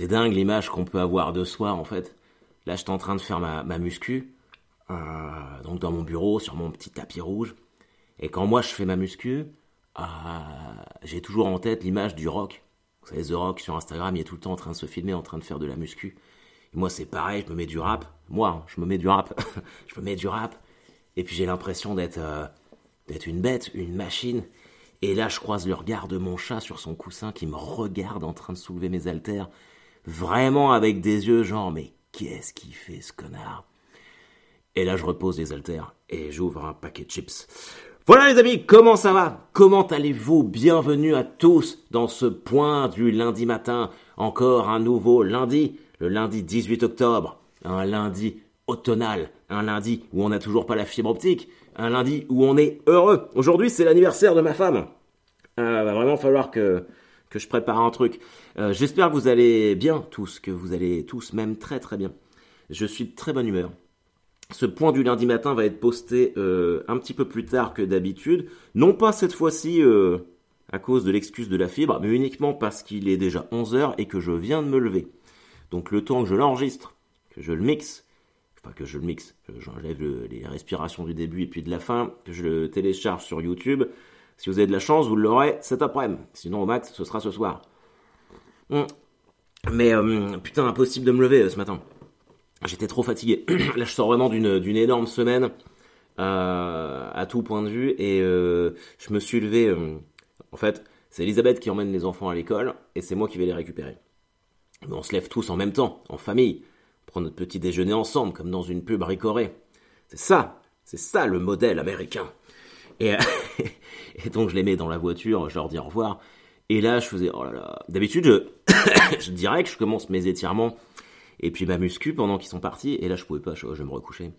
c'est dingue l'image qu'on peut avoir de soi en fait. Là, j'étais en train de faire ma, muscu, euh, donc dans mon bureau, sur mon petit tapis rouge. Et quand moi je fais ma muscu, euh, j'ai toujours en tête l'image du rock. Vous savez, The Rock sur Instagram, il est tout le temps en train de se filmer, en train de faire de la muscu. Et moi, c'est pareil, je me mets du rap. Moi, hein, je me mets du rap. je me mets du rap. Et puis j'ai l'impression d'être euh, d'être une bête, une machine. Et là, je croise le regard de mon chat sur son coussin qui me regarde en train de soulever mes haltères. Vraiment avec des yeux genre, mais qu'est-ce qu'il fait ce connard? Et là, je repose les haltères et j'ouvre un paquet de chips. Voilà les amis, comment ça va? Comment allez-vous? Bienvenue à tous dans ce point du lundi matin. Encore un nouveau lundi, le lundi 18 octobre. Un lundi automnal, un lundi où on n'a toujours pas la fibre optique, un lundi où on est heureux. Aujourd'hui, c'est l'anniversaire de ma femme. Euh, va vraiment falloir que, que je prépare un truc. Euh, J'espère que vous allez bien tous, que vous allez tous même très très bien. Je suis de très bonne humeur. Ce point du lundi matin va être posté euh, un petit peu plus tard que d'habitude. Non pas cette fois-ci euh, à cause de l'excuse de la fibre, mais uniquement parce qu'il est déjà 11h et que je viens de me lever. Donc le temps que je l'enregistre, que je le mixe, enfin que je le mixe, j'enlève le- les respirations du début et puis de la fin, que je le télécharge sur YouTube. Si vous avez de la chance, vous l'aurez cet après-midi. Sinon au max, ce sera ce soir. Hum. Mais euh, putain, impossible de me lever euh, ce matin. J'étais trop fatigué. Là, je sors vraiment d'une énorme semaine euh, à tout point de vue et je me suis levé. en fait, c'est Elisabeth qui emmène les enfants à l'école et c'est moi qui vais les récupérer. Mais on se lève tous en même temps, en famille, on prend notre petit déjeuner ensemble, comme dans une pub ricorée. C'est ça, c'est ça le modèle américain. Et, et donc je les mets dans la voiture, je leur dis au revoir. Et là, je faisais, oh là là. D'habitude, je, dirais que je commence mes étirements et puis ma muscu pendant qu'ils sont partis. Et là, je pouvais pas, je, je me recoucher.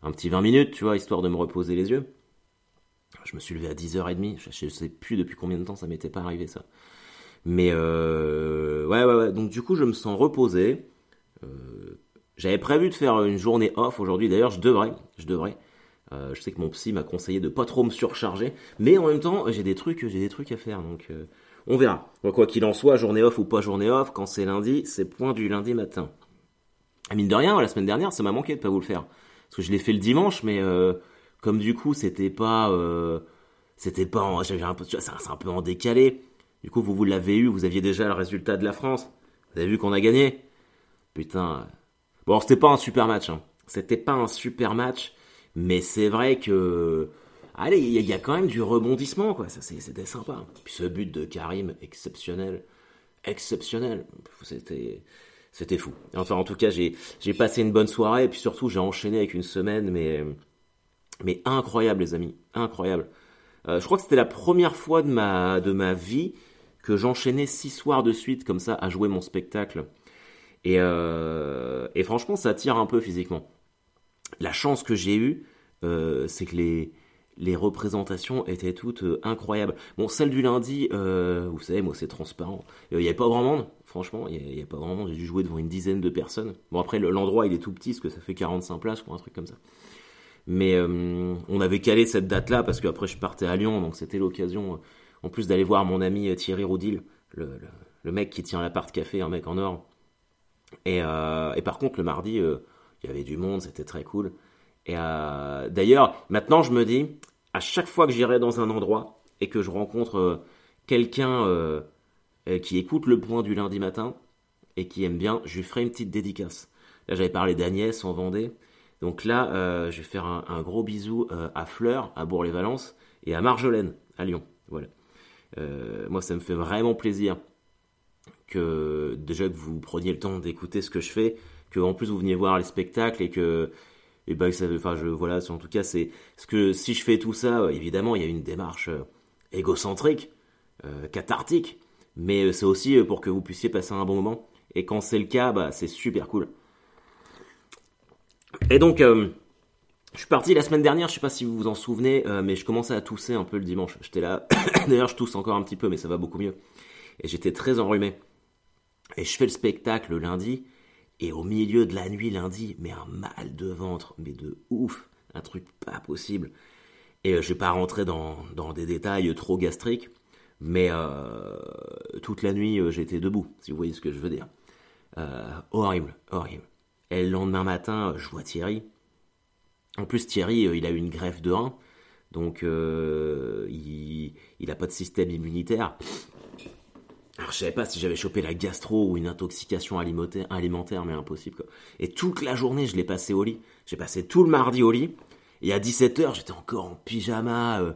Un petit 20 minutes, tu vois, histoire de me reposer les yeux. Je me suis levé à 10h30. Je, je sais plus depuis combien de temps ça m'était pas arrivé, ça. Mais euh, ouais, ouais, ouais. Donc du coup, je me sens reposé. Euh, J'avais prévu de faire une journée off aujourd'hui. D'ailleurs, je devrais, je devrais. Euh, je sais que mon psy m'a conseillé de pas trop me surcharger, mais en même temps, j'ai des trucs, j'ai des trucs à faire, donc on verra. Quoi qu'il en soit, journée off ou pas journée off, quand c'est lundi, c'est point du lundi matin. Et mine de rien, la semaine dernière, ça m'a manqué de pas vous le faire, parce que je l'ai fait le dimanche, mais euh, comme du coup, c'était pas, euh, c'était pas, en- c'est un- peu en décalé. Du coup, vous vous l'avez eu, vous aviez déjà le résultat de la France. Vous avez vu qu'on a gagné. Putain. Bon, c'était pas un super match. Hein. C'était pas un super match, mais c'est vrai que. Allez, il y, a- quand même du rebondissement, quoi. Ça, c'était sympa. Puis ce but de Karim, exceptionnel. Exceptionnel. C'était. C'était fou. Enfin, en tout cas, j'ai j'ai passé une bonne soirée, et puis surtout, j'ai enchaîné avec une semaine, mais. Mais incroyable, les amis. Incroyable. Euh, je crois que c'était la première fois de ma, de ma vie que j'enchaînais six soirs de suite comme ça à jouer mon spectacle. Et, euh, franchement, ça tire un peu physiquement. La chance que j'ai eue, euh, c'est que les, les représentations étaient toutes euh, incroyables. Bon, celle du lundi, euh, vous savez, moi c'est transparent. Euh, Il n'y avait pas grand monde, franchement, il n'y avait pas grand monde. J'ai dû jouer devant une dizaine de personnes. Bon, après, le- l'endroit il est tout petit, parce que ça fait 45 places ou un truc comme ça. Mais on avait calé cette date-là parce qu'après je partais à Lyon, donc c'était l'occasion, en plus d'aller voir mon ami Thierry Roudil, le, le, mec qui tient l'appart café, un mec en or. Et, et par contre, le mardi, il y avait du monde, c'était très cool. Et euh, d'ailleurs, maintenant je me dis, à chaque fois que j'irai dans un endroit et que je rencontre euh, quelqu'un euh, qui écoute le point du lundi matin et qui aime bien, je lui ferai une petite dédicace. Là, j'avais parlé d'Agnès en Vendée. Donc là, je vais faire un, gros bisou à Fleur, à Bourg-les-Valences, et à Marjolaine, à Lyon. Voilà. Moi, ça me fait vraiment plaisir que déjà que vous preniez le temps d'écouter ce que je fais, que en plus vous veniez voir les spectacles et que et ben ça, enfin je voilà, en tout cas c'est ce que si je fais tout ça, euh, évidemment il y a une démarche euh, égocentrique, euh, cathartique, mais c'est aussi pour que vous puissiez passer un bon moment. Et quand c'est le cas, bah c'est super cool. Et donc, je suis parti la semaine dernière, je sais pas si vous vous en souvenez, mais je commençais à tousser un peu le dimanche. J'étais là, d'ailleurs je tousse encore un petit peu, mais ça va beaucoup mieux. Et j'étais très enrhumé. Et je fais le spectacle lundi, et au milieu de la nuit lundi, mais un mal de ventre, mais de ouf, un truc pas possible. Et euh, je vais pas rentrer dans, des détails trop gastriques, mais euh, toute la nuit euh, j'étais debout, si vous voyez ce que je veux dire. horrible, horrible. Et le lendemain matin, je vois Thierry. En plus, Thierry, il a eu une greffe de rein. Donc, il n'a pas de système immunitaire. Alors, je savais pas si j'avais chopé la gastro ou une intoxication alimentaire, mais impossible. Quoi. Et toute la journée, je l'ai passé au lit. J'ai passé tout le mardi au lit. Et à 17h, j'étais encore en pyjama, euh,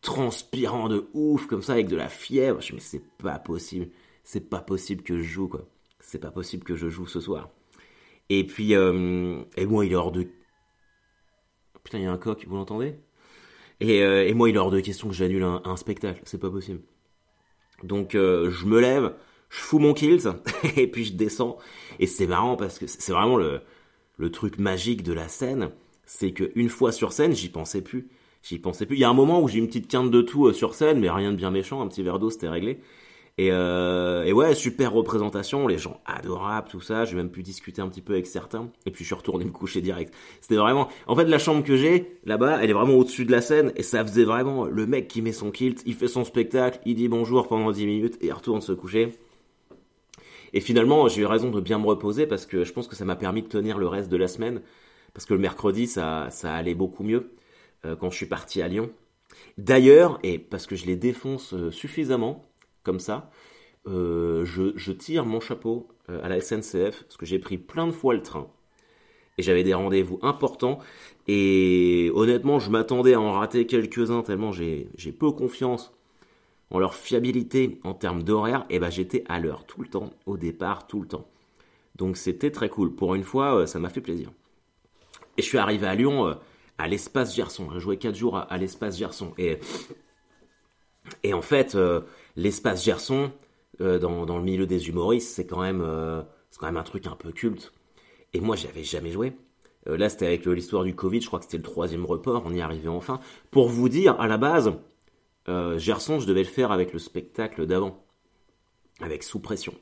transpirant de ouf, comme ça, avec de la fièvre. Je me suis dit, mais c'est pas possible. C'est pas possible que je joue, quoi. C'est pas possible que je joue ce soir. Et puis, euh, et moi, il est hors de. Putain, il y a un coq, vous l'entendez? Et, euh, et, moi, il est hors de question que j'annule un, un spectacle. C'est pas possible. Donc euh, je me lève, je fous mon kilt et puis je descends. Et c'est marrant parce que c'est vraiment le, truc magique de la scène, c'est qu'une fois sur scène, j'y pensais plus. J'y pensais plus. Il y a un moment où j'ai une petite quinte de tout euh, sur scène, mais rien de bien méchant, un petit verre d'eau, c'était réglé. Et, euh, et, ouais, super représentation, les gens adorables, tout ça. J'ai même pu discuter un petit peu avec certains. Et puis je suis retourné me coucher direct. C'était vraiment. En fait, la chambre que j'ai là-bas, elle est vraiment au-dessus de la scène. Et ça faisait vraiment le mec qui met son kilt, il fait son spectacle, il dit bonjour pendant 10 minutes et il retourne se coucher. Et finalement, j'ai eu raison de bien me reposer parce que je pense que ça m'a permis de tenir le reste de la semaine. Parce que le mercredi, ça, ça allait beaucoup mieux euh, quand je suis parti à Lyon. D'ailleurs, et parce que je les défonce euh, suffisamment, comme ça, euh, je, tire mon chapeau euh, à la SNCF parce que j'ai pris plein de fois le train. Et j'avais des rendez-vous importants. Et honnêtement je m'attendais à en rater quelques-uns tellement j'ai peu confiance en leur fiabilité en termes d'horaire. Et ben j'étais à l'heure tout le temps au départ tout le temps. Donc c'était très cool. Pour une fois euh, ça m'a fait plaisir. Et je suis arrivé à Lyon à l'espace Gerson. J'ai joué 4 jours à, l'espace Gerson. Et et en fait l'espace Gerson, euh, dans, le milieu des humoristes, c'est quand, même, euh, quand même un truc un peu culte. Et moi, j'avais jamais joué. Euh, là, c'était avec l'histoire du Covid, je crois que c'était le troisième report, on y arrivait enfin. Pour vous dire, à la base, Gerson, je devais le faire avec le spectacle d'avant, avec Sous Pression.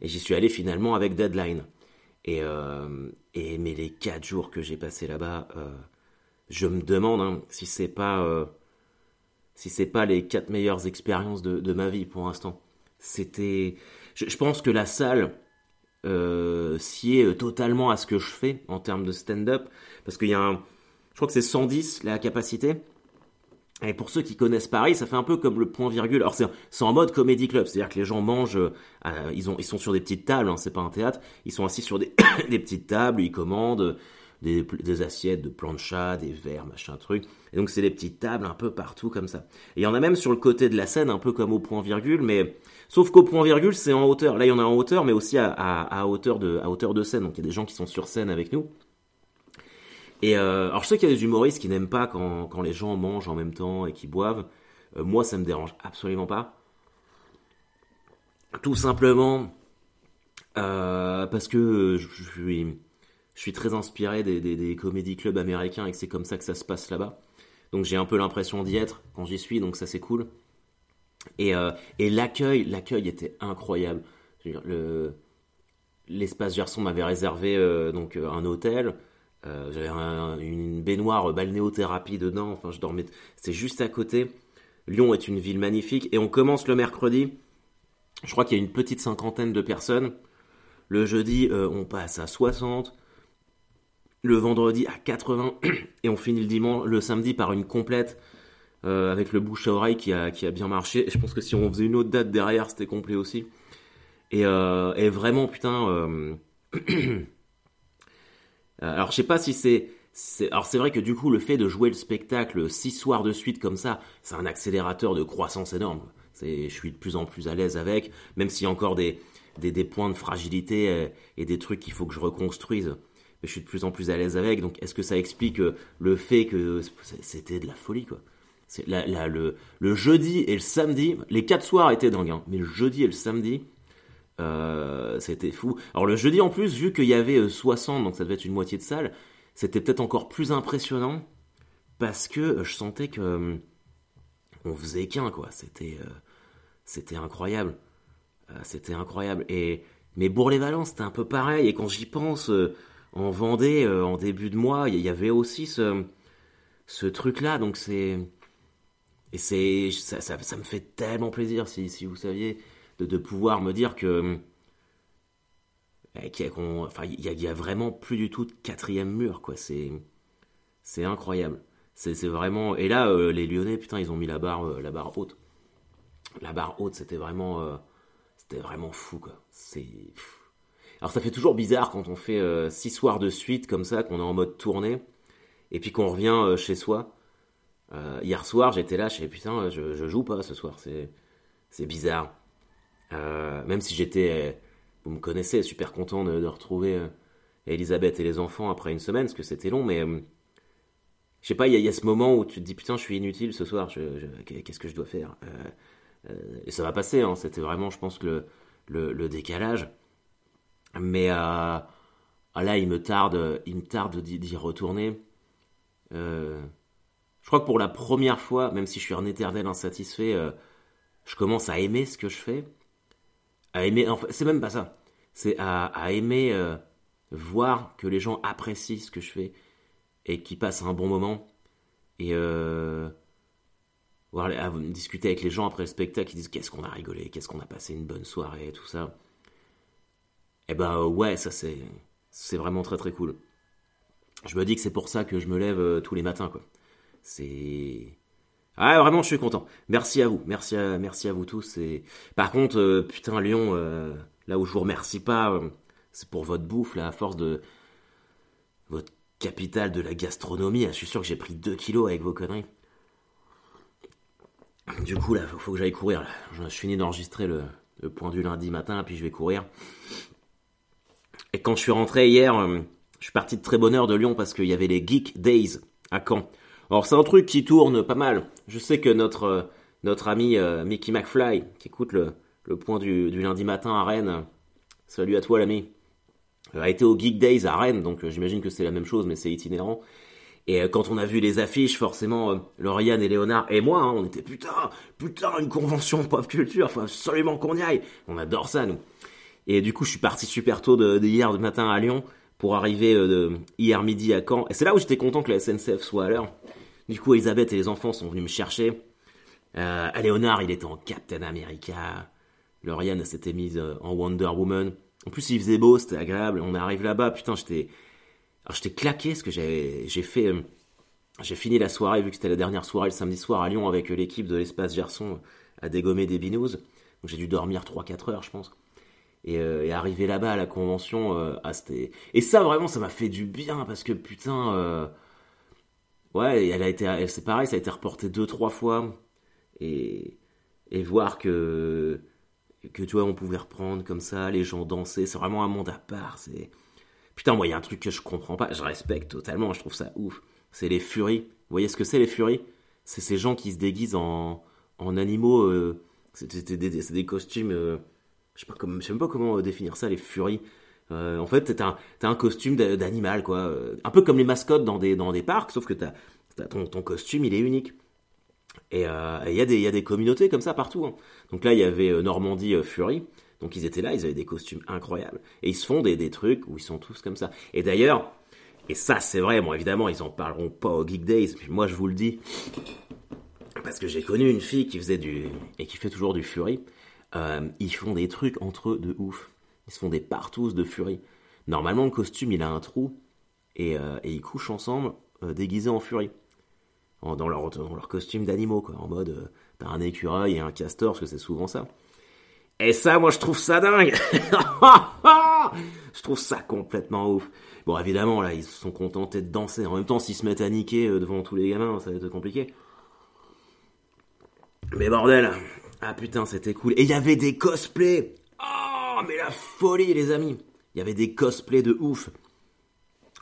Et j'y suis allé finalement avec Deadline. Et, et mais les quatre jours que j'ai passés là-bas, je me demande hein, si c'est pas si c'est pas les quatre meilleures expériences de, ma vie pour l'instant. C'était, je, pense que la salle euh, sied totalement à ce que je fais en termes de stand-up, parce qu'il y a un, je crois que c'est 110 la capacité. Et pour ceux qui connaissent Paris, ça fait un peu comme le point virgule. Alors c'est en mode comédie club, c'est-à-dire que les gens mangent, euh, ils, ont, ils sont sur des petites tables, hein, c'est pas un théâtre, ils sont assis sur des petites tables, ils commandent, des, assiettes de plancha, des verres, machin truc. Et donc c'est des petites tables un peu partout comme ça. Et il y en a même sur le côté de la scène, un peu comme au point virgule, mais sauf qu'au point virgule c'est en hauteur. Là il y en a en hauteur, mais aussi à, hauteur de, à hauteur de scène. Donc il y a des gens qui sont sur scène avec nous. Et euh, alors je sais qu'il y a des humoristes qui n'aiment pas quand, les gens mangent en même temps et qui boivent. Euh, moi ça me dérange absolument pas. Tout simplement euh, parce que je suis je suis très inspiré des, des, comédie clubs américains et que c'est comme ça que ça se passe là-bas. Donc j'ai un peu l'impression d'y être quand j'y suis, donc ça c'est cool. Et, euh, et l'accueil, l'accueil était incroyable. Le, l'espace Gerson m'avait réservé euh, donc euh, un hôtel. j'avais une baignoire balnéothérapie dedans. Enfin, je dormais. C'est juste à côté. Lyon est une ville magnifique et on commence le mercredi. Je crois qu'il y a une petite cinquantaine de personnes. Le jeudi, on passe à 60 le vendredi à 80 et on finit le dimanche, le samedi par une complète euh, avec le bouche à oreille qui a, qui a bien marché. Et je pense que si on faisait une autre date derrière, c'était complet aussi. Et, euh, et vraiment, putain. Euh, alors, je sais pas si c'est. Alors, c'est vrai que du coup, le fait de jouer le spectacle six soirs de suite comme ça, c'est un accélérateur de croissance énorme. Je suis de plus en plus à l'aise avec, même s'il y a encore des, des, des points de fragilité et des trucs qu'il faut que je reconstruise je suis de plus en plus à l'aise avec. Donc, est-ce que ça explique euh, le fait que c'était de la folie, quoi? Le, jeudi et le samedi, les quatre soirs étaient dingues, hein, mais le jeudi et le samedi, euh, c'était fou. Alors le jeudi en plus, vu qu'il y avait 60, euh, donc ça devait être une moitié de salle, c'était peut-être encore plus impressionnant parce que je sentais que on faisait qu'un quoi. C'était c'était incroyable, c'était incroyable. Et mais Bourg-les-Valence, c'était un peu pareil. Et quand j'y pense, en Vendée, euh, en début de mois, il y avait aussi ce, ce truc-là. Donc c'est. Et c'est, ça, me fait tellement plaisir, si, vous saviez, de, pouvoir me dire que. enfin, il y, a vraiment plus du tout de quatrième mur, quoi. C'est, c'est incroyable. C'est, vraiment. Et là, euh, les Lyonnais, putain, ils ont mis la barre, euh, la barre haute. La barre haute, c'était vraiment, c'était vraiment fou, quoi. C'est. Alors ça fait toujours bizarre quand on fait six soirs de suite comme ça, qu'on est en mode tournée, et puis qu'on revient chez soi. hier soir, j'étais là, je disais putain, je, je, joue pas ce soir, c'est, bizarre. même si j'étais vous me connaissez, super content de, retrouver euh, Elisabeth et les enfants après une semaine, parce que c'était long, mais euh, je sais pas, il y, a ce moment où tu te dis putain, je suis inutile ce soir, qu'est-ce que je dois faire? Euh, Et ça va passer, hein, c'était vraiment, je pense, que le, décalage. Mais là, il me tarde, il me tarde d'y retourner. je crois que pour la première fois, même si je suis un éternel insatisfait, je commence à aimer ce que je fais à aimer. c'est même pas ça. C'est à, aimer euh, voir que les gens apprécient ce que je fais et qu'ils passent un bon moment. Et euh, à discuter avec les gens après le spectacle, ils disent qu'est-ce qu'on a rigolé, qu'est-ce qu'on a passé une bonne soirée, tout ça. Et eh ben ouais, ça c'est vraiment très très cool. Je me dis que c'est pour ça que je me lève euh, tous les matins quoi. C'est ah, vraiment, je suis content. Merci à vous. Merci à, merci à vous tous. Et... Par contre, euh, putain, Lyon, euh, là où je vous remercie pas, c'est pour votre bouffe, là, à force de. Votre capitale de la gastronomie. je suis sûr que j'ai pris 2 kilos avec vos conneries. Du coup, là, faut, faut que j'aille courir. Je, finis d'enregistrer le, point du lundi matin, puis je vais courir. Et quand je suis rentré hier, je suis parti de très bonne heure de Lyon parce qu'il y avait les Geek Days à Caen. Alors c'est un truc qui tourne pas mal. Je sais que notre, euh, notre ami euh, Mickey McFly, qui écoute le, le point du, du, lundi matin à Rennes, salut à toi l'ami, euh, a été au Geek Days à Rennes, donc j'imagine que c'est la même chose, mais c'est itinérant. Et quand on a vu les affiches, forcément, Lauriane et Léonard et moi, hein, on était putain, putain, une convention pop culture, faut absolument qu'on y aille. On adore ça, nous. Et du coup, je suis parti super tôt de, hier matin à Lyon pour arriver de, hier midi à Caen. Et c'est là où j'étais content que la SNCF soit à l'heure. Du coup, Elisabeth et les enfants sont venus me chercher. Euh, Léonard, il était en Captain America. Lauriane s'était mise euh, en Wonder Woman. En plus, il faisait beau, c'était agréable. On arrive là-bas, putain, j'étais, j'étais claqué parce que j'ai, j'ai fait, euh, j'ai fini la soirée vu que c'était la dernière soirée le samedi soir à Lyon avec l'équipe de l'espace Gerson à dégommer des binous. Donc j'ai dû dormir 3-4 heures, je pense. Et, euh, et arriver là-bas à la convention, euh, c'était. Et ça, vraiment, ça m'a fait du bien parce que putain ouais, elle a été, c'est pareil, ça a été reporté deux, trois fois. Et, et voir que, que tu vois, on pouvait reprendre comme ça, les gens danser, c'est vraiment un monde à part. C'est, putain, moi, il y a un truc que je comprends pas, je respecte totalement, je trouve ça ouf. C'est les furies. Vous voyez ce que c'est, les furies? C'est ces gens qui se déguisent en, en animaux, euh, c'est des, des, costumes, euh, je sais sais même pas comment définir ça, les furies. Euh, en fait, t'as un, un costume d'animal, quoi. Un peu comme les mascottes dans des, dans des parcs, sauf que t'as ton, ton costume, il est unique. Et euh, il y, y, a des communautés comme ça partout. Hein. Donc là, il y avait euh, Normandie Fury. Donc ils étaient là, ils avaient des costumes incroyables. Et ils se font des, des trucs où ils sont tous comme ça. Et d'ailleurs, et ça c'est vrai, bon évidemment, ils en parleront pas au Geek Days, mais moi je vous le dis, parce que j'ai connu une fille qui faisait du... et qui fait toujours du Fury. Ils font des trucs entre eux de ouf. Ils se font des partous de furie. Normalement, le costume, il a un trou et, euh, ils couchent ensemble euh, déguisés en furie. dans, leur, leur costume d'animaux, quoi. En mode, euh, t'as un écureuil et un castor, parce que c'est souvent ça. Et ça, moi, je trouve ça dingue Je trouve ça complètement ouf. Bon, évidemment, là, ils se sont contentés de danser. En même temps, s'ils se mettent à niquer devant tous les gamins, ça va être compliqué. Mais bordel Ah putain, c'était cool. Et il y avait des cosplays Oh, mais la folie, les amis. Il y avait des cosplays de ouf.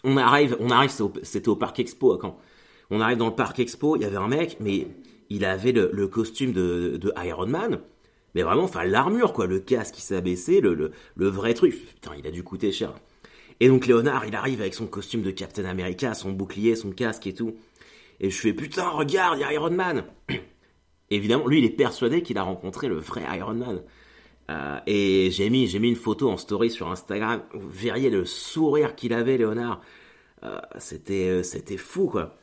On arrive, on arrive, c'était au, Parc Expo à. On arrive dans le Parc Expo, il y avait un mec, mais il avait le, costume de, Iron Man. Mais vraiment, enfin, l'armure, quoi, le casque qui s'est abaissé, le, le, vrai truc. Putain, il a dû coûter cher. Et donc Léonard, il arrive avec son costume de Captain America, son bouclier, son casque et tout. Et je fais, putain, regarde, il y a Iron Man. Évidemment, lui, il est persuadé qu'il a rencontré le vrai Iron Man. Euh, et j'ai mis, j'ai mis une photo en story sur Instagram. Vous verriez le sourire qu'il avait, Léonard. Euh, c'était, euh, c'était fou, quoi.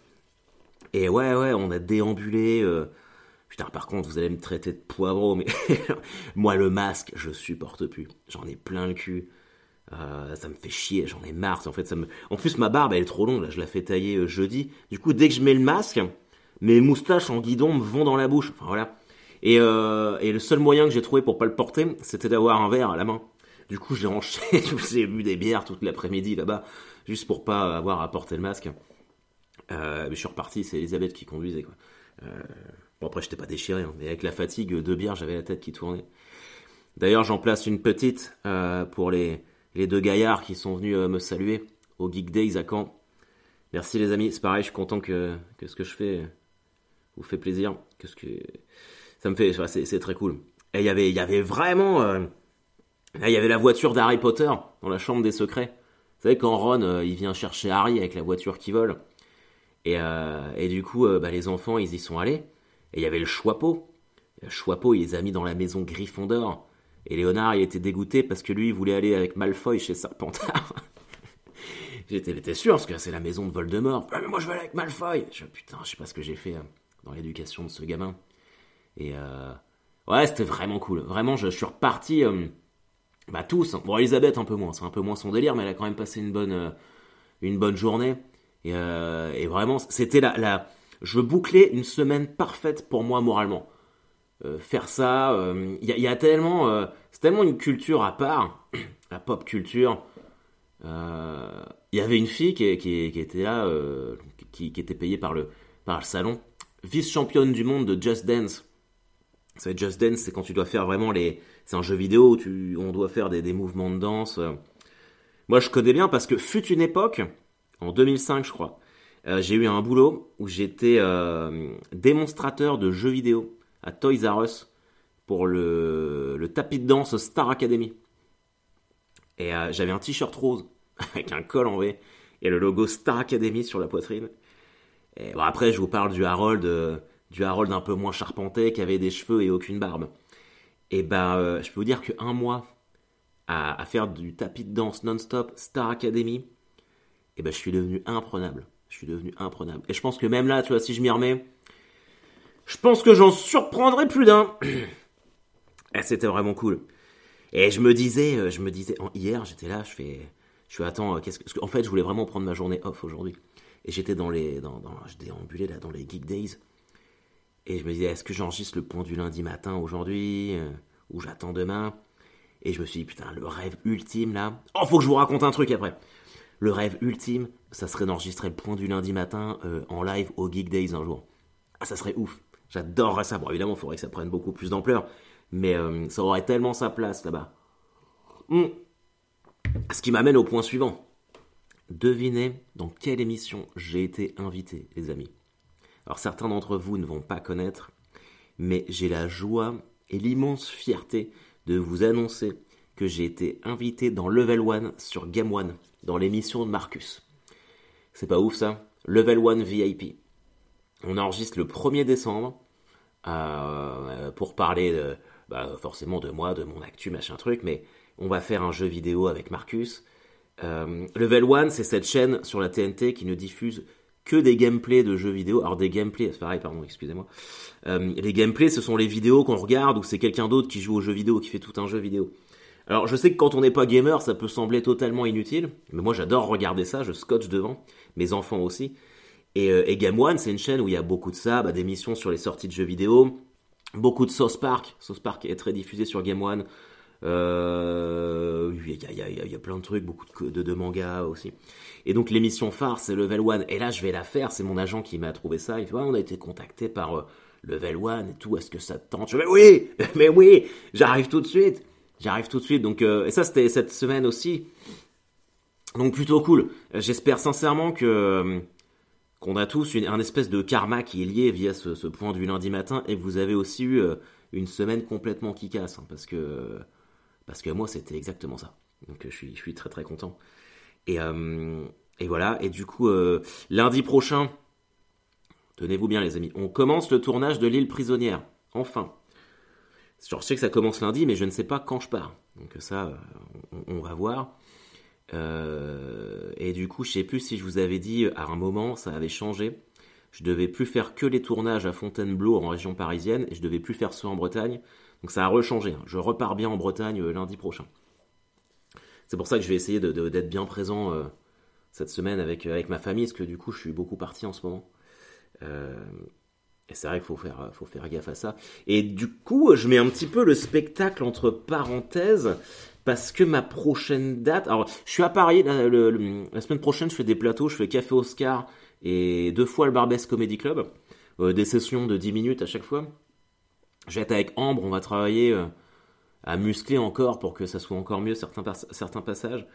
Et ouais, ouais, on a déambulé. Putain, par contre, vous allez me traiter de poivreau, mais moi, le masque, je supporte plus. J'en ai plein le cul. Euh, ça me fait chier, j'en ai marre. En fait, ça me. En plus, ma barbe, elle est trop longue. Là, je la fais tailler euh, jeudi. Du coup, dès que je mets le masque, mes moustaches en guidon me vont dans la bouche. Enfin voilà. Et, euh, et le seul moyen que j'ai trouvé pour pas le porter, c'était d'avoir un verre à la main. Du coup, j'ai enchaîné. j'ai bu des bières toute l'après-midi là-bas, juste pour pas avoir à porter le masque. Euh, mais je suis reparti. C'est Elisabeth qui conduisait. Euh, bon après, j'étais pas déchiré, hein, mais avec la fatigue de bière, j'avais la tête qui tournait. D'ailleurs, j'en place une petite pour les les deux gaillards qui sont venus me saluer au Geek Days à Caen. Merci les amis, c'est pareil, je suis content que, que ce que je fais vous fait plaisir, que ce que ça me fait, c'est très cool. Et il y avait, y avait vraiment, euh, il y avait la voiture d'Harry Potter dans la chambre des secrets. Vous savez quand Ron euh, il vient chercher Harry avec la voiture qui vole, et, et du coup bah, les enfants ils y sont allés, et il y avait le Choixpeau. Le Choixpeau il les a mis dans la maison Gryffondor. Et Léonard, il était dégoûté parce que lui, il voulait aller avec Malfoy chez Serpentard. J'étais sûr, parce que c'est la maison de Voldemort. Ah, mais moi, je vais aller avec Malfoy. Je, putain, je sais pas ce que j'ai fait euh, dans l'éducation de ce gamin. Et euh, ouais, c'était vraiment cool. Vraiment, je, suis reparti. Euh, bah tous. Bon, Elisabeth un peu moins. C'est un peu moins son délire, mais elle a quand même passé une bonne, une bonne journée. Et, vraiment, c'était la, la. Je bouclais une semaine parfaite pour moi moralement. Euh, faire ça. Il euh, y, a tellement, euh, c'est tellement une culture à part, la pop culture. Il y avait une fille qui était là, qui, qui, était payée par le, par le salon, vice-championne du monde de Just Dance. Ça Just Dance, c'est quand tu dois faire vraiment les, c'est un jeu vidéo où tu, on doit faire des, des mouvements de danse. Moi, je connais bien parce que fut une époque, en 2005, je crois, j'ai eu un boulot où j'étais démonstrateur de jeux vidéo à Toys R Us pour le, le tapis de danse Star Academy. Et euh, j'avais un t-shirt rose avec un col en V et le logo Star Academy sur la poitrine. Bon, après, je vous parle du Harold, euh, du Harold un peu moins charpenté, qui avait des cheveux et aucune barbe. Et ben, euh, je peux vous dire qu'un mois à, faire du tapis de danse non-stop Star Academy, et ben, je suis devenu imprenable. Je suis devenu imprenable. Et je pense que même là, tu vois, si je m'y remets, je pense que j'en surprendrai plus d'un. Et c'était vraiment cool. Et je me disais, euh, je me disais, hier j'étais là, je fais, je fais attends, qu'est-ce que, en fait je voulais vraiment prendre ma journée off aujourd'hui. Et j'étais dans les, dans, je déambulais là dans les Geek Days. Et je me disais, est-ce que j'enregistre le point du lundi matin aujourd'hui, euh, ou j'attends demain? Et je me suis dit, putain, le rêve ultime là. Oh, faut que je vous raconte un truc après. Le rêve ultime, ça serait d'enregistrer le point du lundi matin en live au Geek Days un jour. Ah, ça serait ouf. J'adorerais ça. Bon, évidemment, il faudrait que ça prenne beaucoup plus d'ampleur. Mais euh, ça aurait tellement sa place là-bas. Hmm. Ce qui m'amène au point suivant. Devinez dans quelle émission j'ai été invité, les amis. Alors certains d'entre vous ne vont pas connaître, mais j'ai la joie et l'immense fierté de vous annoncer que j'ai été invité dans Level 1 sur Game One, dans l'émission de Marcus. C'est pas ouf ça? Level 1 VIP. On enregistre le 1er décembre euh, pour parler bah, forcément de moi, de mon actu, machin truc, mais on va faire un jeu vidéo avec Marcus. Euh, Level 1, c'est cette chaîne sur la TNT qui ne diffuse que des gameplays de jeux vidéo. Alors des gameplays, c'est pareil, pardon, excusez-moi. Euh, les gameplays, ce sont les vidéos qu'on regarde où c'est quelqu'un d'autre qui joue au jeu vidéo, qui fait tout un jeu vidéo. Alors je sais que quand on n'est pas gamer, ça peut sembler totalement inutile, mais moi j'adore regarder ça, je scotche devant, mes enfants aussi. Euh, et, Game One, c'est une chaîne où il y a beaucoup de ça, bah, des missions sur les sorties de jeux vidéo, beaucoup de Sauce Park. Sauce Park est très diffusé sur Game One. Euh, il y, a, plein de trucs, beaucoup de, mangas aussi. Et donc l'émission phare, c'est Level One. Et là, je vais la faire. C'est mon agent qui m'a trouvé ça. Il fait, on a été contacté par euh, Level One et tout. Est-ce que ça te tente? Je vais, oui, mais oui, j'arrive tout de suite. J'arrive tout de suite. Donc, et ça, c'était cette semaine aussi. Donc plutôt cool. J'espère sincèrement que qu'on a tous une, un espèce de karma qui est lié via ce, point du lundi matin et que vous avez aussi eu euh, une semaine complètement qui casse hein, parce que parce que moi c'était exactement ça. Donc je suis je suis très très content. Et euh, voilà. Et du coup euh, lundi prochain tenez-vous bien les amis on commence le tournage de l'île prisonnière. Enfin. Je sais que ça commence lundi mais je ne sais pas quand je pars. Donc ça on va voir. Euh, et du coup, je sais plus si je vous avais dit à un moment, ça avait changé. Je devais plus faire que les tournages à Fontainebleau en région parisienne et je devais plus faire ceux en Bretagne. Donc ça a rechangé. Hein. Je repars bien en Bretagne euh, lundi prochain. c'est pour ça que je vais essayer d'être bien présent cette semaine avec, avec ma famille, parce que du coup, je suis beaucoup parti en ce moment. et c'est vrai qu'il faut faire, gaffe à ça. Et du coup, je mets un petit peu le spectacle entre parenthèses, parce que ma prochaine date. Alors, je suis à Paris, la, semaine prochaine, je fais des plateaux, je fais Café Oscar et deux fois le Barbès Comedy Club. Euh, des sessions de 10 minutes à chaque fois. Je vais être avec Ambre, on va travailler euh, à muscler encore pour que ça soit encore mieux certains, passages.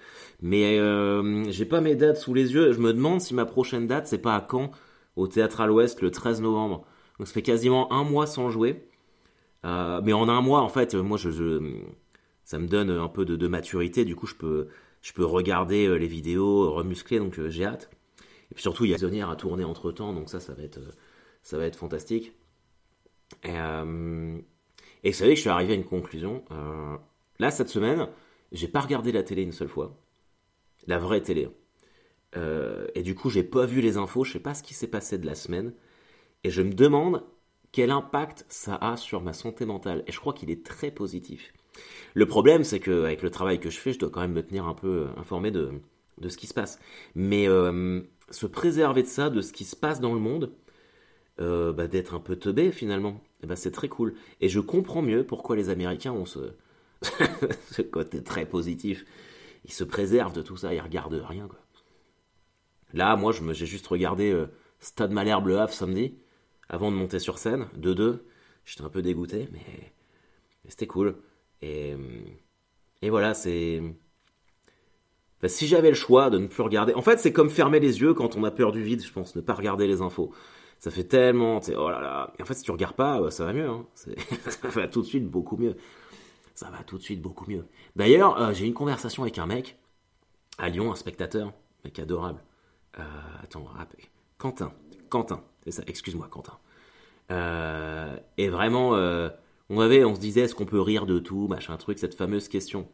Mais euh, j'ai pas mes dates sous les yeux. Je me demande si ma prochaine date, c'est pas à Caen, au Théâtre à l'Ouest, le 13 novembre. Donc ça fait quasiment un mois sans jouer. mais en un mois, en fait, moi, je, ça me donne un peu de, de, maturité. Du coup, je peux, je peux regarder les vidéos, remuscler, donc j'ai hâte. Et puis surtout, il y a Zonière à tourner entre temps, donc ça, ça va être, ça va être fantastique. Et, euh, et vous savez que je suis arrivé à une conclusion. Euh, là, cette semaine, j'ai pas regardé la télé une seule fois. La vraie télé. Euh, et du coup, j'ai pas vu les infos, je sais pas ce qui s'est passé de la semaine. Et je me demande quel impact ça a sur ma santé mentale. Et je crois qu'il est très positif. Le problème, c'est qu'avec le travail que je fais, je dois quand même me tenir un peu informé de, de ce qui se passe. Mais se préserver de ça, de ce qui se passe dans le monde, euh, bah, d'être un peu teubé finalement. Eh ben, c'est très cool. Et je comprends mieux pourquoi les Américains ont ce, côté très positif. Ils se préservent de tout ça, ils regardent rien. Là, moi, j'ai juste regardé euh, Stade Malherbe Le Havre samedi, avant de monter sur scène, 2-2. J'étais un peu dégoûté, mais, c'était cool. Et, et voilà, c'est. si j'avais le choix de ne plus regarder. En fait, c'est comme fermer les yeux quand on a peur du vide, je pense, ne pas regarder les infos ça fait tellement, oh là là. En fait, si tu regardes pas, bah, ça va mieux. Hein. ça va tout de suite beaucoup mieux. Ça va tout de suite beaucoup mieux. D'ailleurs, euh, j'ai eu une conversation avec un mec à Lyon, un spectateur, mec adorable. Euh, attends, Quentin, Quentin, ça. Excuse-moi, Quentin. Euh, et vraiment, on avait, on se disait, est-ce qu'on peut rire de tout, machin truc, cette fameuse question.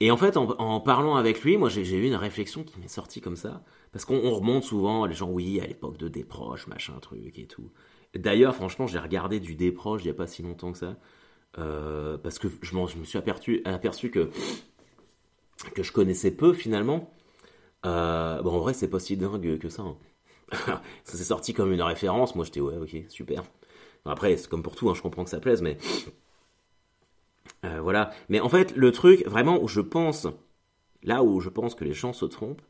Et en fait, en, parlant avec lui, moi, j'ai eu une réflexion qui m'est sortie comme ça. Parce qu'on remonte souvent, les gens, oui, à l'époque de Déproche, machin, truc et tout. D'ailleurs, franchement, j'ai regardé du Déproche il n'y a pas si longtemps que ça. Euh, parce que je, me suis aperçu, aperçu que, que je connaissais peu finalement. Euh, bon, en vrai, c'est pas si dingue que ça. Hein. ça s'est sorti comme une référence. Moi, j'étais, ouais, ok, super. Après, c'est comme pour tout, hein, je comprends que ça plaise, mais euh, voilà. Mais en fait, le truc vraiment où je pense, là où je pense que les gens se trompent,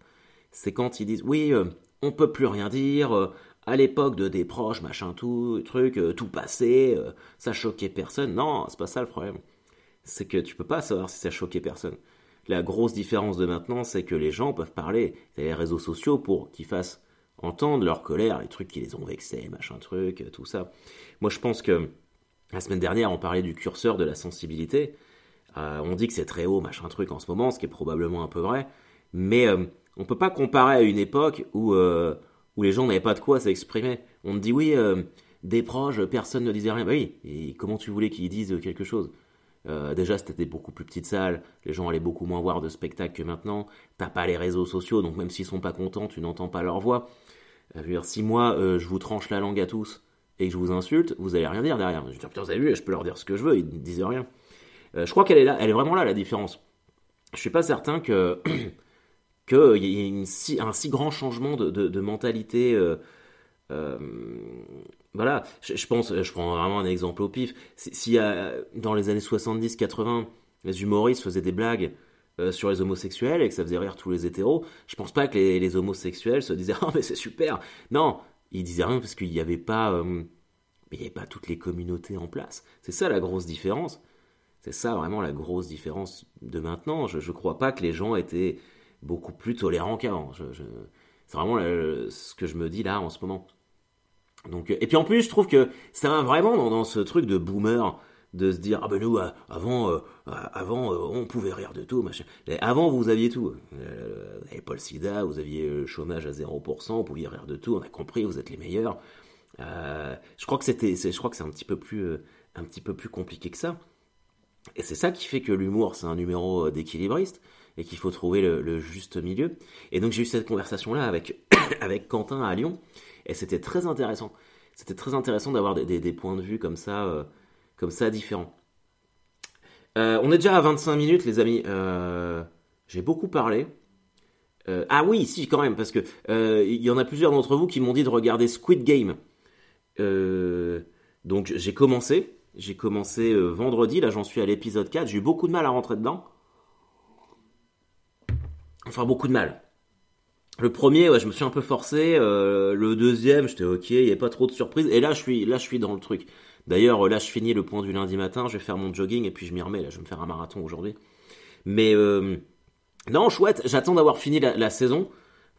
c'est quand ils disent oui, euh, on peut plus rien dire. Euh, à l'époque de des proches, machin, tout, truc, tout passé, ça choquait personne. Non, c'est pas ça le problème. C'est que tu peux pas savoir si ça choquait personne. La grosse différence de maintenant, c'est que les gens peuvent parler. Il y a les réseaux sociaux pour qu'ils fassent entendre leur colère, les trucs qui les ont vexés, machin truc, tout ça. Moi, je pense que la semaine dernière, on parlait du curseur de la sensibilité. Euh, on dit que c'est très haut, machin truc en ce moment, ce qui est probablement un peu vrai. Mais euh, on ne peut pas comparer à une époque où, euh, où les gens n'avaient pas de quoi s'exprimer. On te dit oui, des proches, personne ne disait rien. Bah oui, et comment tu voulais qu'ils disent quelque chose? Déjà, c'était des beaucoup plus petites salles, les gens allaient beaucoup moins voir de spectacles que maintenant. T'as pas les réseaux sociaux, donc même s'ils sont pas contents, tu n'entends pas leur voix. si moi, je vous tranche la langue à tous, et que je vous insulte, vous allez rien dire derrière. Je dis, putain, vous avez vu, je peux leur dire ce que je veux, ils ne disent rien. Euh, je crois qu'elle est là, elle est vraiment là la différence. Je suis pas certain que qu'il y ait un si grand changement de, mentalité. Euh, euh, voilà, je, pense, je prends vraiment un exemple au pif. Y a dans les années 70-80, les humoristes faisaient des blagues sur les homosexuels et que ça faisait rire tous les hétéros, je pense pas que les, homosexuels se disaient oh mais c'est super. Non, il disait rien parce qu'il n'y avait pas, euh, il avait pas toutes les communautés en place. C'est ça la grosse différence. C'est ça vraiment la grosse différence de maintenant. Je ne crois pas que les gens étaient beaucoup plus tolérants qu'avant. c'est vraiment ce que je me dis là en ce moment. Donc, et puis en plus, je trouve que ça va vraiment dans, ce truc de boomer de se dire ah ben nous euh, avant euh, avant on pouvait rire de tout machin. avant vous aviez tout. Vous n'avez pas le sida vous aviez le chômage à 0% vous pouviez rire de tout on a compris vous êtes les meilleurs. Je crois que c'était je crois que c'est un petit peu plus un petit peu plus compliqué que ça. Et c'est ça qui fait que l'humour c'est un numéro d'équilibriste et qu'il faut trouver le, juste milieu. Et donc j'ai eu cette conversation là avec avec Quentin à Lyon et c'était très intéressant. C'était très intéressant d'avoir des, points de vue comme ça comme ça différent. Euh, on est déjà à 25 minutes, les amis. Euh, j'ai beaucoup parlé. Euh, ah oui, si, quand même, parce que il y en a plusieurs d'entre vous qui m'ont dit de regarder Squid Game. donc j'ai commencé. J'ai commencé vendredi, là j'en suis à l'épisode 4. J'ai eu beaucoup de mal à rentrer dedans. Enfin, beaucoup de mal. Le premier, ouais, je me suis un peu forcé. le deuxième, j'étais ok, il n'y avait pas trop de surprises. Et là, je suis, là, je suis dans le truc. D'ailleurs, là, je finis le point du lundi matin, je vais faire mon jogging et puis je m'y remets. Là, je vais me faire un marathon aujourd'hui. Mais euh, non, chouette. J'attends d'avoir fini la, saison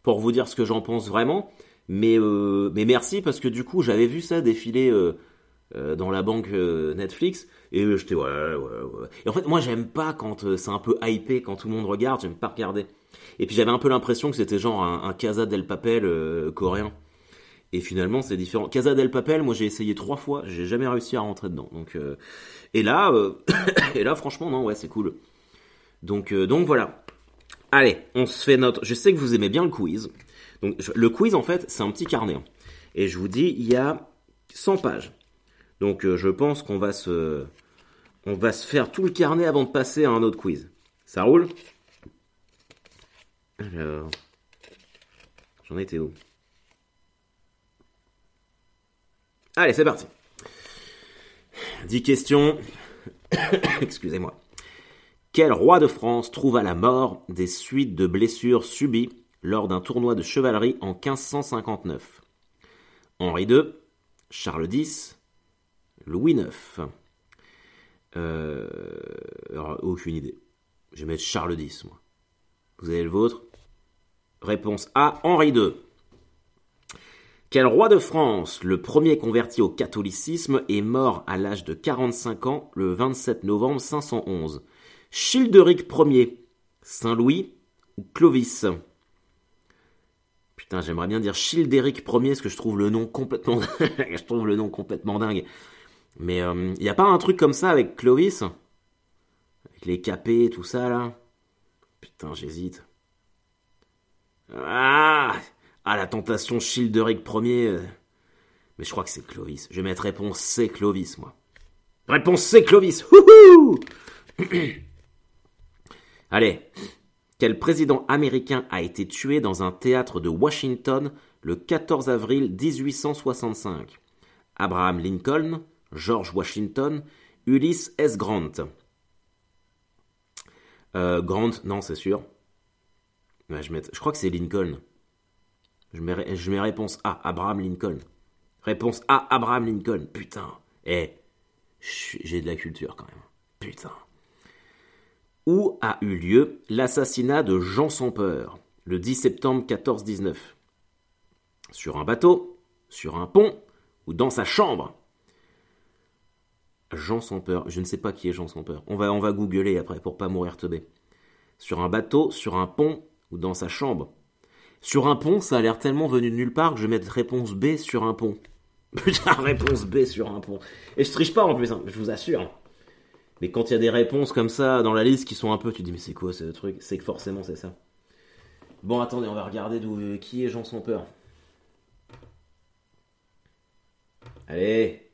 pour vous dire ce que j'en pense vraiment. Mais euh, mais merci parce que du coup, j'avais vu ça défiler euh, dans la banque Netflix et j'étais ouais, ouais, ouais. Et en fait, moi, j'aime pas quand c'est un peu hypé, quand tout le monde regarde. J'aime pas regarder. Et puis j'avais un peu l'impression que c'était genre un, un Casa del Papel coréen. Et finalement, c'est différent. Casa del Papel, moi j'ai essayé trois fois, j'ai jamais réussi à rentrer dedans. Donc, euh, et là, euh, et là, franchement, non, ouais, c'est cool. Donc, euh, donc voilà. Allez, on se fait notre. Je sais que vous aimez bien le quiz. Donc, le quiz, en fait, c'est un petit carnet. Hein. Et je vous dis, il y a 100 pages. Donc, je pense qu'on va se, on va se faire tout le carnet avant de passer à un autre quiz. Ça roule? Alors, j'en étais où? Allez, c'est parti. 10 questions. Excusez-moi. Quel roi de France trouva la mort des suites de blessures subies lors d'un tournoi de chevalerie en 1559 Henri II, Charles X, Louis IX. Euh, aucune idée. Je vais mettre Charles X, moi. Vous avez le vôtre? Réponse A, Henri II. Quel roi de France, le premier converti au catholicisme, est mort à l'âge de 45 ans le 27 novembre 511 Childeric Ier, Saint-Louis ou Clovis? Putain, j'aimerais bien dire Childeric Ier parce que je trouve le nom complètement, je trouve le nom complètement dingue. Mais il euh, n'y a pas un truc comme ça avec Clovis? Avec les capés et tout ça là? Putain, j'hésite. Ah ah, la tentation Childeric Ier. Euh. Mais je crois que c'est Clovis. Je vais mettre réponse C, Clovis, moi. Réponse C, Clovis. Allez. Quel président américain a été tué dans un théâtre de Washington le 14 avril 1865 Abraham Lincoln, George Washington, Ulysses S. Grant. Euh, Grant, non, c'est sûr. je crois que c'est Lincoln. Je mets, réponse A, Abraham Lincoln. Réponse A, Abraham Lincoln. Putain. Eh, j'ai de la culture quand même. Putain. Où a eu lieu l'assassinat de Jean sans peur le 10 septembre 1419 Sur un bateau, sur un pont ou dans sa chambre? Jean sans peur. Je ne sais pas qui est Jean sans peur. On va, on va googler après pour pas mourir teubé. Sur un bateau, sur un pont ou dans sa chambre? Sur un pont, ça a l'air tellement venu de nulle part que je vais mettre réponse B sur un pont. Putain, réponse B sur un pont. Et je triche pas en plus, hein, je vous assure. Mais quand il y a des réponses comme ça dans la liste qui sont un peu, tu te dis mais c'est quoi ce truc? C'est que forcément c'est ça. Bon, attendez, on va regarder d'où euh, qui est Jean sans peur. Allez.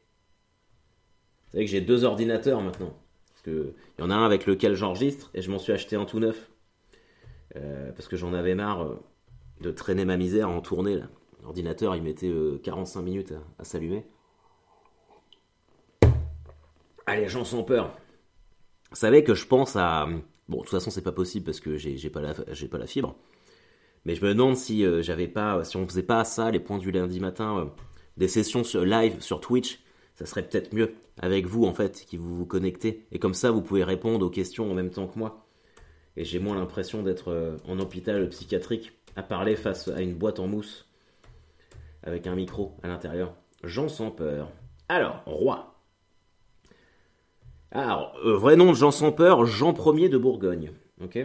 Vous savez que j'ai deux ordinateurs maintenant. Parce il y en a un avec lequel j'enregistre et je m'en suis acheté un tout neuf. Euh, parce que j'en avais marre. Euh, de traîner ma misère en tournée. L'ordinateur, il mettait 45 euh, minutes à, s'allumer. Allez, j'en sens peur. Vous savez que je pense à... Bon, de toute façon, c'est pas possible parce que j'ai pas, la, pas la fibre. Mais je me demande si euh, j'avais pas, si on faisait pas ça, les points du lundi matin, euh, des sessions live sur Twitch, ça serait peut-être mieux avec vous en fait, qui vous connectez. Et comme ça, vous pouvez répondre aux questions en même temps que moi. Et j'ai moins l'impression d'être en hôpital psychiatrique à parler face à une boîte en mousse avec un micro à l'intérieur. Jean sans peur. Alors, roi. Alors, euh, vrai nom de Jean sans peur, Jean Ier de Bourgogne. Ok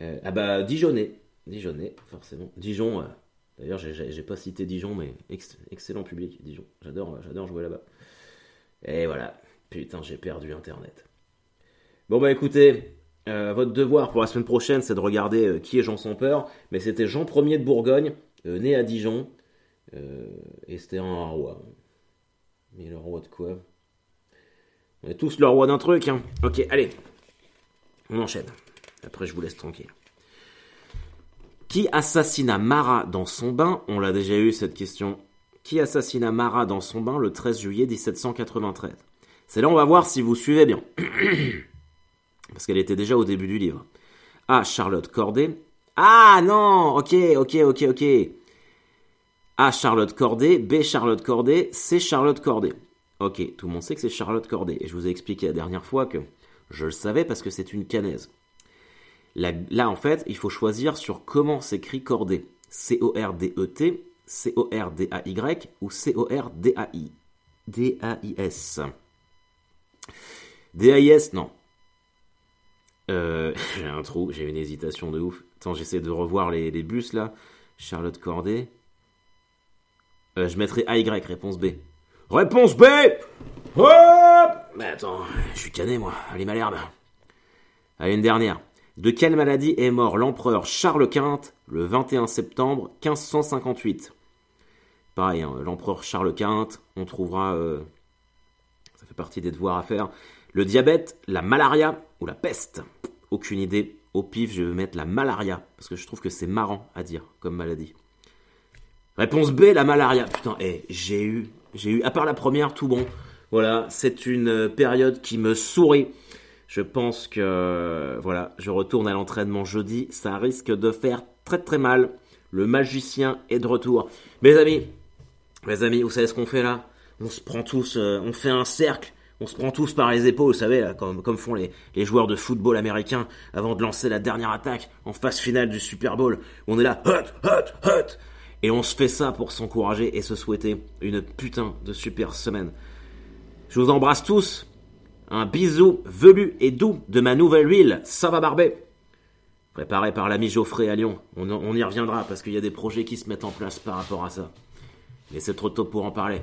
euh, Ah bah, Dijonais. Dijonais, forcément. Dijon, euh, d'ailleurs, j'ai pas cité Dijon, mais excellent public, Dijon. J'adore j'adore jouer là-bas. Et voilà. Putain, j'ai perdu Internet. Bon bah écoutez, euh, votre devoir pour la semaine prochaine, c'est de regarder euh, qui est Jean sans peur. Mais c'était Jean Ier de Bourgogne, euh, né à Dijon. et c'était un roi. Mais le roi de quoi? On est tous le roi d'un truc, hein. Ok, allez. On enchaîne. Après, je vous laisse tranquille. Qui assassina Marat dans son bain? On l'a déjà eu cette question. Qui assassina Marat dans son bain le 13 juillet 1793 C'est là on va voir si vous suivez bien. Parce qu'elle était déjà au début du livre. A. Charlotte Corday. Ah non Ok, ok, ok, ok. A. Charlotte Corday. B. Charlotte Corday. C. Charlotte Corday. Ok, tout le monde sait que c'est Charlotte Corday. Et je vous ai expliqué la dernière fois que je le savais parce que c'est une canaise. Là, en fait, il faut choisir sur comment s'écrit Corday. C-O-R-D-E-T, C-O-R-D-A-Y ou C-O-R-D-A-I. D-A-I-S. D-A-I-S, non. Euh, j'ai un trou, j'ai une hésitation de ouf. Attends, j'essaie de revoir les, bus là. Charlotte Corday. Euh, je mettrai A-Y, réponse B. Réponse B Hop Mais attends, je suis cané moi. Allez, malherbe. Allez, une dernière. De quelle maladie est mort l'empereur Charles Quint le 21 septembre 1558 Pareil, hein, l'empereur Charles Quint, on trouvera. Euh, ça fait partie des devoirs à faire. Le diabète, la malaria ou la peste Aucune idée. Au pif, je vais mettre la malaria, parce que je trouve que c'est marrant à dire comme maladie. Réponse B, la malaria. Putain, eh, j'ai eu, j'ai eu, à part la première, tout bon. Voilà, c'est une période qui me sourit. Je pense que, voilà, je retourne à l'entraînement jeudi. Ça risque de faire très très mal. Le magicien est de retour. Mes amis, mes amis, vous savez ce qu'on fait là? On se prend tous, euh, on fait un cercle on se prend tous par les épaules, vous savez, comme, comme font les, les, joueurs de football américains avant de lancer la dernière attaque en phase finale du Super Bowl. On est là, hut, hut, hut. Et on se fait ça pour s'encourager et se souhaiter une putain de super semaine. Je vous embrasse tous. Un bisou velu et doux de ma nouvelle huile, ça va barber. Préparé par l'ami Geoffrey à Lyon. On, on y reviendra parce qu'il y a des projets qui se mettent en place par rapport à ça. Mais c'est trop tôt pour en parler.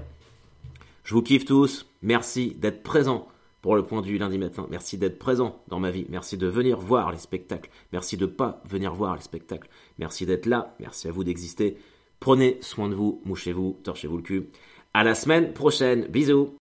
Je vous kiffe tous. Merci d'être présents pour le point du lundi matin. Merci d'être présent dans ma vie. Merci de venir voir les spectacles. Merci de pas venir voir les spectacles. Merci d'être là. Merci à vous d'exister. Prenez soin de vous, mouchez-vous, torchez-vous le cul. À la semaine prochaine. Bisous.